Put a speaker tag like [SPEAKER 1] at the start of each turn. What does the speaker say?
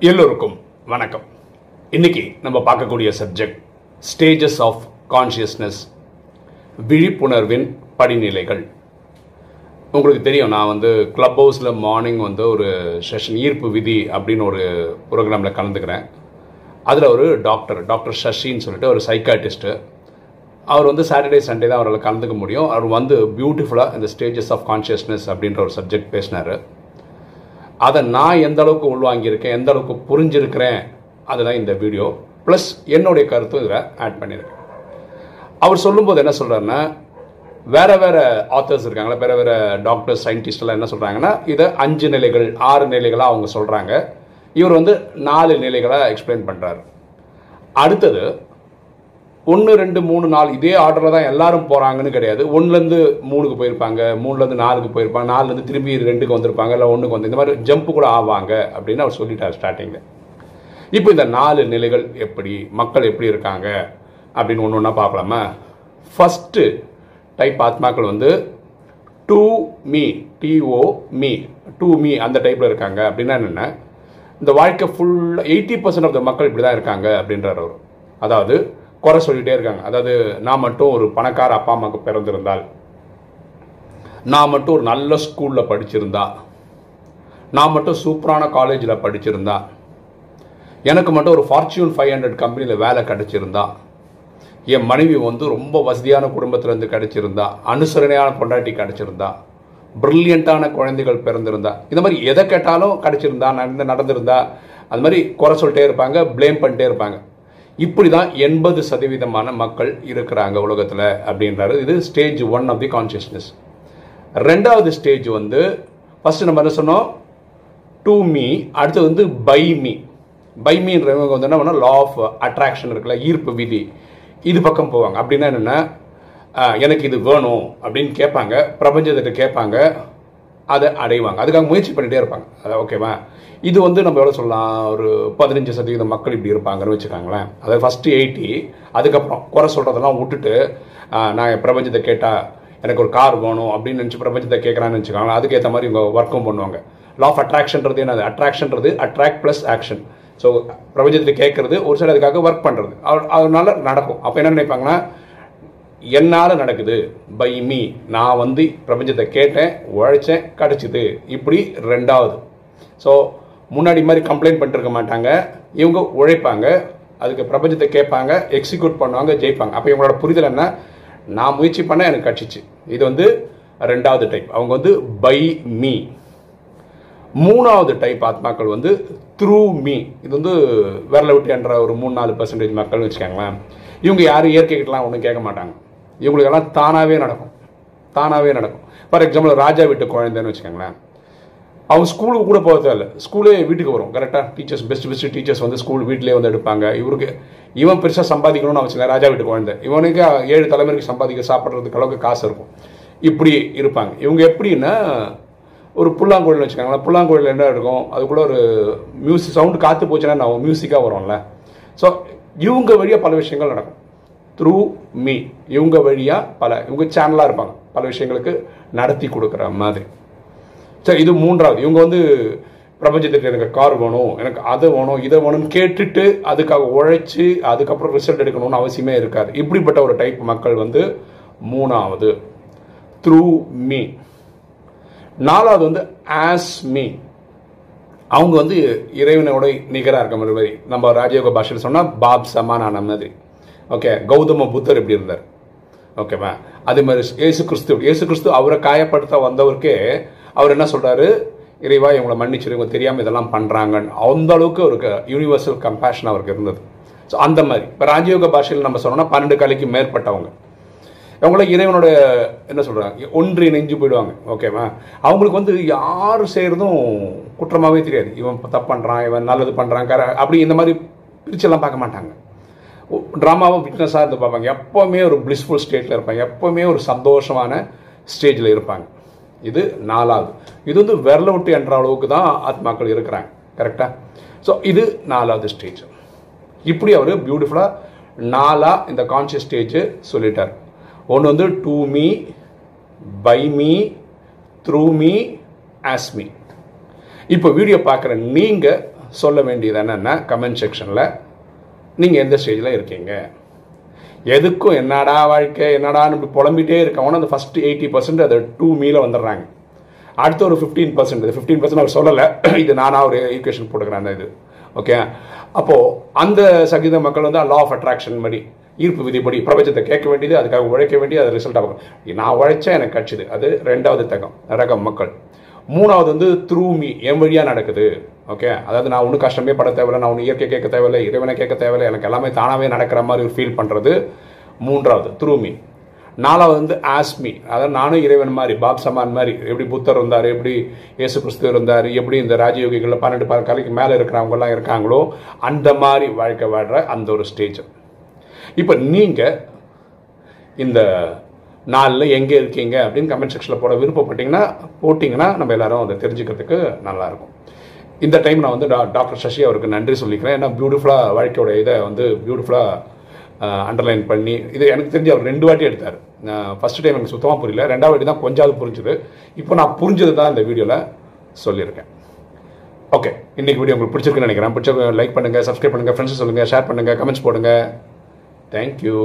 [SPEAKER 1] எல்லோருக்கும் வணக்கம். இன்னைக்கு நம்ம பார்க்கக்கூடிய சப்ஜெக்ட் ஸ்டேஜஸ் ஆஃப் கான்ஷியஸ்னஸ் விழிப்புணர்வின் படிநிலைகள். உங்களுக்கு தெரியும் நான் வந்து கிளப் ஹவுஸில் மார்னிங் வந்து ஒரு செஷன் ஈர்ப்பு விதி அப்படின்னு ஒரு ப்ரோக்ராமில் கலந்துக்கிறேன். அதில் ஒரு டாக்டர் டாக்டர் சஷின்னு சொல்லிட்டு ஒரு சைக்காட்டிஸ்ட்டு அவர் வந்து சாட்டர்டே சண்டே தான் அவரால் கலந்துக்க முடியும். அவர் வந்து பியூட்டிஃபுல்லாக இந்த ஸ்டேஜஸ் ஆஃப் கான்ஷியஸ்னஸ் அப்படின்ற ஒரு சப்ஜெக்ட் பேசினார். அதை நான் எந்த அளவுக்கு உள்வாங்கியிருக்கேன் எந்த அளவுக்கு புரிஞ்சிருக்கிறேன் அதுதான் இந்த வீடியோ. ப்ளஸ் என்னுடைய கருத்தும் இதில் ஆட் பண்ணியிருக்கேன். அவர் சொல்லும்போது என்ன சொல்கிறாருன்னா வேறு வேறு ஆத்தர்ஸ் இருக்காங்களா வேறு வேறு டாக்டர்ஸ் சயின்டிஸ்ட் எல்லாம் என்ன சொல்கிறாங்கன்னா இதை அஞ்சு நிலைகள் ஆறு நிலைகளாக அவங்க சொல்கிறாங்க இவர் வந்து நாலு நிலைகளாக எக்ஸ்பிளைன் பண்ணுறாரு அடுத்தது ஒன்று ரெண்டு மூணு நாலு இதே ஆர்டரில் தான் எல்லாரும் போகிறாங்கன்னு கிடையாது. ஒன்றுலேருந்து மூணுக்கு போயிருப்பாங்க மூணுலேருந்து நாலுக்கு போயிருப்பாங்க நாலுலேருந்து திரும்பி ரெண்டுக்கு வந்திருப்பாங்க இல்லை ஒன்றுக்கு வந்து இந்த மாதிரி ஜம்ப் கூட ஆவாங்க அப்படின்னு அவர் சொல்லிட்டார் ஸ்டார்டிங்கில் இப்போ இந்த நாலு நிலைகள் எப்படி மக்கள் எப்படி இருக்காங்க அப்படின்னு ஒன்று ஒன்றா பார்க்கலாமா? ஃபஸ்ட்டு டைப் ஆத்மாக்கள் வந்து டூ மீ டிஓ மீ டூ மீ அந்த டைப்பில் இருக்காங்க. அப்படின்னா என்னென்ன? இந்த வாழ்க்கை ஃபுல்லாக எயிட்டி பர்சன்ட் ஆஃப் த மக்கள் இப்படி தான் இருக்காங்க அப்படின்றார் அவர். அதாவது குறை சொல்லிட்டே இருக்காங்க. அதாவது நான் மட்டும் ஒரு பணக்கார அப்பா அம்மாவுக்கு பிறந்திருந்தால் நான் மட்டும் ஒரு நல்ல ஸ்கூலில் படிச்சிருந்தா நான் மட்டும் சூப்பரான காலேஜில் படிச்சிருந்தா எனக்கு மட்டும் ஒரு ஃபார்ச்சூன் ஃபைவ் ஹண்ட்ரட் கம்பெனியில் வேலை கிடச்சிருந்தா என் மனைவி வந்து ரொம்ப வசதியான குடும்பத்திலேருந்து கிடச்சிருந்தா அனுசரணையான பொண்டாட்டி கிடச்சிருந்தா பிரில்லியண்ட்டான குழந்தைகள் பிறந்திருந்தா இந்த மாதிரி எதை கேட்டாலும் கிடச்சிருந்தா நடந்து நடந்திருந்தா அது மாதிரி குறை சொல்லிட்டே இருப்பாங்க ப்ளேம் பண்ணிட்டே இருப்பாங்க. இப்படி தான் எண்பது சதவீதமான மக்கள் இருக்கிறாங்க உலகத்தில் அப்படின்றாரு. இது stage one of the consciousness ரெண்டாவது ஸ்டேஜ் வந்து ஃபஸ்ட்டு நம்ம என்ன சொன்னோம்? டூ மீ அடுத்தது வந்து பை மீ பை மீன்றவங்க வந்து என்ன பண்ணால் லா ஆஃப் அட்ராக்ஷன் இருக்குல்ல ஈர்ப்பு விதி. இது பக்கம் போவாங்க. அப்படின்னா என்னென்னா எனக்கு இது வேணும் அப்படின்னு கேட்பாங்க. பிரபஞ்சத்திட்ட கேட்பாங்க. அதை அடைவாங்க. அதுக்காக முயற்சி பண்ணிகிட்டே இருப்பாங்க. அதை ஓகேவா இது வந்து நம்ம எவ்வளோ சொல்லலாம்? ஒரு பதினஞ்சு சதவீதம் மக்கள் இப்படி இருப்பாங்கன்னு வச்சுக்காங்களேன். அதாவது ஃபஸ்ட்டு எயிட்டி அதுக்கப்புறம் குறை சொல்கிறதெல்லாம் விட்டுட்டு நான் பிரபஞ்சத்தை கேட்டால் எனக்கு ஒரு கார் வேணும் அப்படின்னு நினச்சி பிரபஞ்சத்தை கேட்குறான்னு வச்சுக்காங்களேன். அதுக்கேற்ற மாதிரி இவங்க ஒர்க்கும் பண்ணுவாங்க. லா ஆஃப் அட்ராக்ஷன்றது என்னது? அட்ராக்ஷன்றது அட்ராக்ட் ப்ளஸ் ஆக்ஷன் ஸோ பிரபஞ்சத்தில் கேட்குறது ஒரு சில அதுக்காக ஒர்க் பண்ணுறது அதனால நடக்கும். அப்போ என்ன நினைப்பாங்கன்னா என்னால் நடக்குது? பை மீ நான் வந்து பிரபஞ்சத்தை கேட்டேன் உழைச்சேன் கிடச்சிது. இப்படி ரெண்டாவது. ஸோ முன்னாடி மாதிரி கம்ப்ளைண்ட் பண்ணிருக்க மாட்டாங்க. இவங்க உழைப்பாங்க. அதுக்கு பிரபஞ்சத்தை கேட்பாங்க எக்ஸிக்யூட் பண்ணுவாங்க ஜெயிப்பாங்க. அப்போ இவங்களோட புரிதல் என்ன? நான் முயற்சி பண்ண எனக்கு கட்சிச்சு இது வந்து ரெண்டாவது டைப் அவங்க வந்து பை மீ மூணாவது டைப் ஆத்மாக்கள் வந்து த்ரூ மீ இது வந்து விரல விட்டு என்ற ஒரு மூணு நாலு பர்சன்டேஜ் மக்கள்னு வச்சுக்கோங்களேன். இவங்க யாரும் இயற்கைக்கிட்டலாம் ஒன்றும் கேட்க மாட்டாங்க. இவங்களுக்கெல்லாம் தானாகவே நடக்கும். தானாகவே நடக்கும். ஃபார் எக்ஸாம்பிள் ராஜா வீட்டு குழந்தைன்னு வச்சுக்கோங்களேன். அவங்க ஸ்கூலுக்கு கூட போக தேவையில்ல. ஸ்கூலே வீட்டுக்கு வரும். கரெக்டாக டீச்சர்ஸ் பெஸ்ட் பெஸ்ட் டீச்சர்ஸ் வந்து ஸ்கூல் வீட்டிலே வந்து எடுப்பாங்க. இவருக்கு இவன் பெருசாக சம்பாதிக்கணும்னு அவசியம் ராஜா வீட்டு குழந்தை. இவனுக்கு ஏழு தலைமுறைக்கு சம்பாதிக்க சாப்பிட்றதுக்கு அளவுக்கு காசு இருக்கும். இப்படி இருப்பாங்க. இவங்க எப்படின்னா ஒரு புல்லாங்குழல்னு வச்சுக்கோங்களேன். புல்லாங்குழல் என்ன இருக்கும் அதுக்குள்ளே ஒரு மியூசிக் சவுண்டு காற்று போச்சுன்னா நான் மியூசிக்காக வரும்ல. ஸோ இவங்க வழியாக பல விஷயங்கள் நடக்கும். த்ரூ மீ இவங்க வழியாக பல இவங்க சேனலாக இருப்பாங்க. பல விஷயங்களுக்கு நடத்தி கொடுக்குற மாதிரி. சரி இது மூன்றாவது. இவங்க வந்து பிரபஞ்சத்துக்கு எனக்கு கார் வேணும் எனக்கு அதை வேணும் இதை வேணும்னு கேட்டுட்டு அதுக்காக உழைச்சி அதுக்கப்புறம் ரிசல்ட் எடுக்கணும்னு அவசியமே இருக்காது. இப்படிப்பட்ட ஒரு டைப் மக்கள் வந்து மூணாவது. த்ரூ மீ நாலாவது வந்து ஆஸ் மீ அவங்க வந்து இறைவனோட நிகராக இருக்க மாதிரி. நம்ம ராஜயோக பாஷையில் சொன்னால் பாப் சமானான மாதிரி. ஓகே கௌதம புத்தர் எப்படி இருந்தார். ஓகேவா அதே மாதிரி ஏசு கிறிஸ்து ஏசு கிறிஸ்து அவரை காயப்படுத்த வந்தவருக்கே அவர் என்ன சொல்கிறாரு இறைவா இவங்களை மன்னிச்சிரு இவங்க தெரியாமல் இதெல்லாம் பண்ணுறாங்கன்னு அந்த அளவுக்கு ஒரு யூனிவர்சல் கம்பேஷன் அவருக்கு இருந்தது. ஸோ அந்த மாதிரி. இப்போ ராஜயோக பாஷையில் நம்ம சொன்னோம்னா பன்னெண்டு கலைக்கு மேற்பட்டவங்க. அவங்கள இறைவனோட என்ன சொல்கிறாங்க ஒன்று இணைஞ்சு போயிடுவாங்க. ஓகேவா அவங்களுக்கு வந்து யார் செய்கிறதும் குற்றமாகவே தெரியாது. இவன் தப்பு பண்ணுறான் இவன் நல்லது பண்ணுறான் கர அப்படி இந்த மாதிரி பிரிச்செல்லாம் பார்க்க மாட்டாங்க. ட்ராமாவும் விட்னஸாக இருந்து பார்ப்பாங்க எப்போவுமே ஒரு பிளிஸ்ஃபுல் ஸ்டேட்டில் இருப்பாங்க. எப்போவுமே ஒரு சந்தோஷமான ஸ்டேஜில் இருப்பாங்க. இது நாலாவது. இது வந்து விரல விட்டு என்ற அளவுக்கு தான் ஆத்மாக்கள் இருக்கிறாங்க. கரெக்டாக ஸோ இது நாலாவது ஸ்டேஜ் இப்படி அவர் பியூட்டிஃபுல்லாக நாலாக இந்த கான்ஷியஸ் ஸ்டேஜ் சொல்லிட்டார். ஒன்று வந்து to me by me through me as me இப்போ வீடியோ பார்க்குற நீங்கள் சொல்ல வேண்டியது என்னென்னா கமெண்ட் செக்ஷனில் நீங்கள் எந்த ஸ்டேஜில் இருக்கீங்க? எதுக்கும் என்னடா வாழ்க்கை என்னடான்னு இப்படி புலம்பிட்டே இருக்கவன அந்த ஃபஸ்ட்டு எயிட்டி பர்சன்ட் அது டூ மீல வந்துடுறாங்க. அடுத்த ஒரு ஃபிஃப்டீன் பர்சன்ட் இது ஃபிஃப்டீன் பர்சன்ட் அவர் சொல்லலை. இது நானாக ஒரு ஈக்குவேஷன் போட்டுக்கிறேன் அந்த இது. ஓகே அப்போது அந்த சங்கீத மக்கள் வந்து லா ஆஃப் அட்ராக்ஷன் மாதிரி ஈர்ப்பு விதிப்படி பிரபஞ்சத்தை கேட்க வேண்டியது அதுக்காக உழைக்க வேண்டியது அது ரிசல்ட் ஆகும் நான் உழைச்சா எனக்கு கட்சிது. அது ரெண்டாவது தகம் ரகம் மக்கள். மூணாவது வந்து த்ரூ மீ என் வழியாக நடக்குது. ஓகே அதாவது நான் ஒன்றும் கஷ்டமே பட தேவையில்லை நான் ஒன்றும் இயற்கை கேட்க தேவையில்லை இறைவனை கேட்க தேவையில்லை எனக்கு எல்லாமே தானாகவே நடக்கிற மாதிரி ஒரு ஃபீல் பண்ணுறது மூன்றாவது த்ரூ மீ நாலாவது வந்து ஆஸ்மி அதாவது நானும் இறைவன் மாதிரி பாப் சமான் மாதிரி எப்படி புத்தர் இருந்தார் எப்படி இயேசு கிறிஸ்து இருந்தார் எப்படி இந்த ராஜயோகிகளில் பன்னெண்டு பல கலைக்கு மேலே இருக்கிறவங்கலாம் இருக்காங்களோ அந்த மாதிரி வாழ்க்கை வாழ்கிற அந்த ஒரு ஸ்டேஜ் இப்போ நீங்கள் இந்த நாளில் எங்கே இருக்கீங்க அப்படின்னு கமெண்ட் செக்ஷனில் போட விருப்பப்பட்டீங்கன்னா போட்டிங்கன்னா நம்ம எல்லாரும் அதை தெரிஞ்சுக்கிறதுக்கு நல்லாயிருக்கும். இந்த டைம் நான் வந்து டா டாக்டர் சசி அவருக்கு நன்றி சொல்லிக்கிறேன். ஏன்னா பியூட்டிஃபுல்லாக வாழ்க்கையோட இதை வந்து பியூட்டிஃபுல்லாக அண்டர்லைன் பண்ணி இது எனக்கு தெரிஞ்சு அவர் ரெண்டு வாட்டி எடுத்தார். ஃபஸ்ட் டைம் எனக்கு சுத்தமாக புரியல. ரெண்டாவது வாட்டி தான் கொஞ்சாவது புரிஞ்சுது. இப்போ நான் புரிஞ்சது தான் இந்த வீடியோவில் சொல்லியிருக்கேன். ஓகே இன்றைக்கி வீடியோ உங்களுக்கு பிடிச்சிருக்குன்னு நினைக்கிறேன். பிடிச்ச லைக் பண்ணுங்கள் சப்ஸ்கிரைப் பண்ணுங்கள் ஃப்ரெண்ட்ஸ் சொல்லுங்கள் ஷேர் பண்ணுங்கள் கமெண்ட்ஸ் போடுங்க. தேங்க்யூ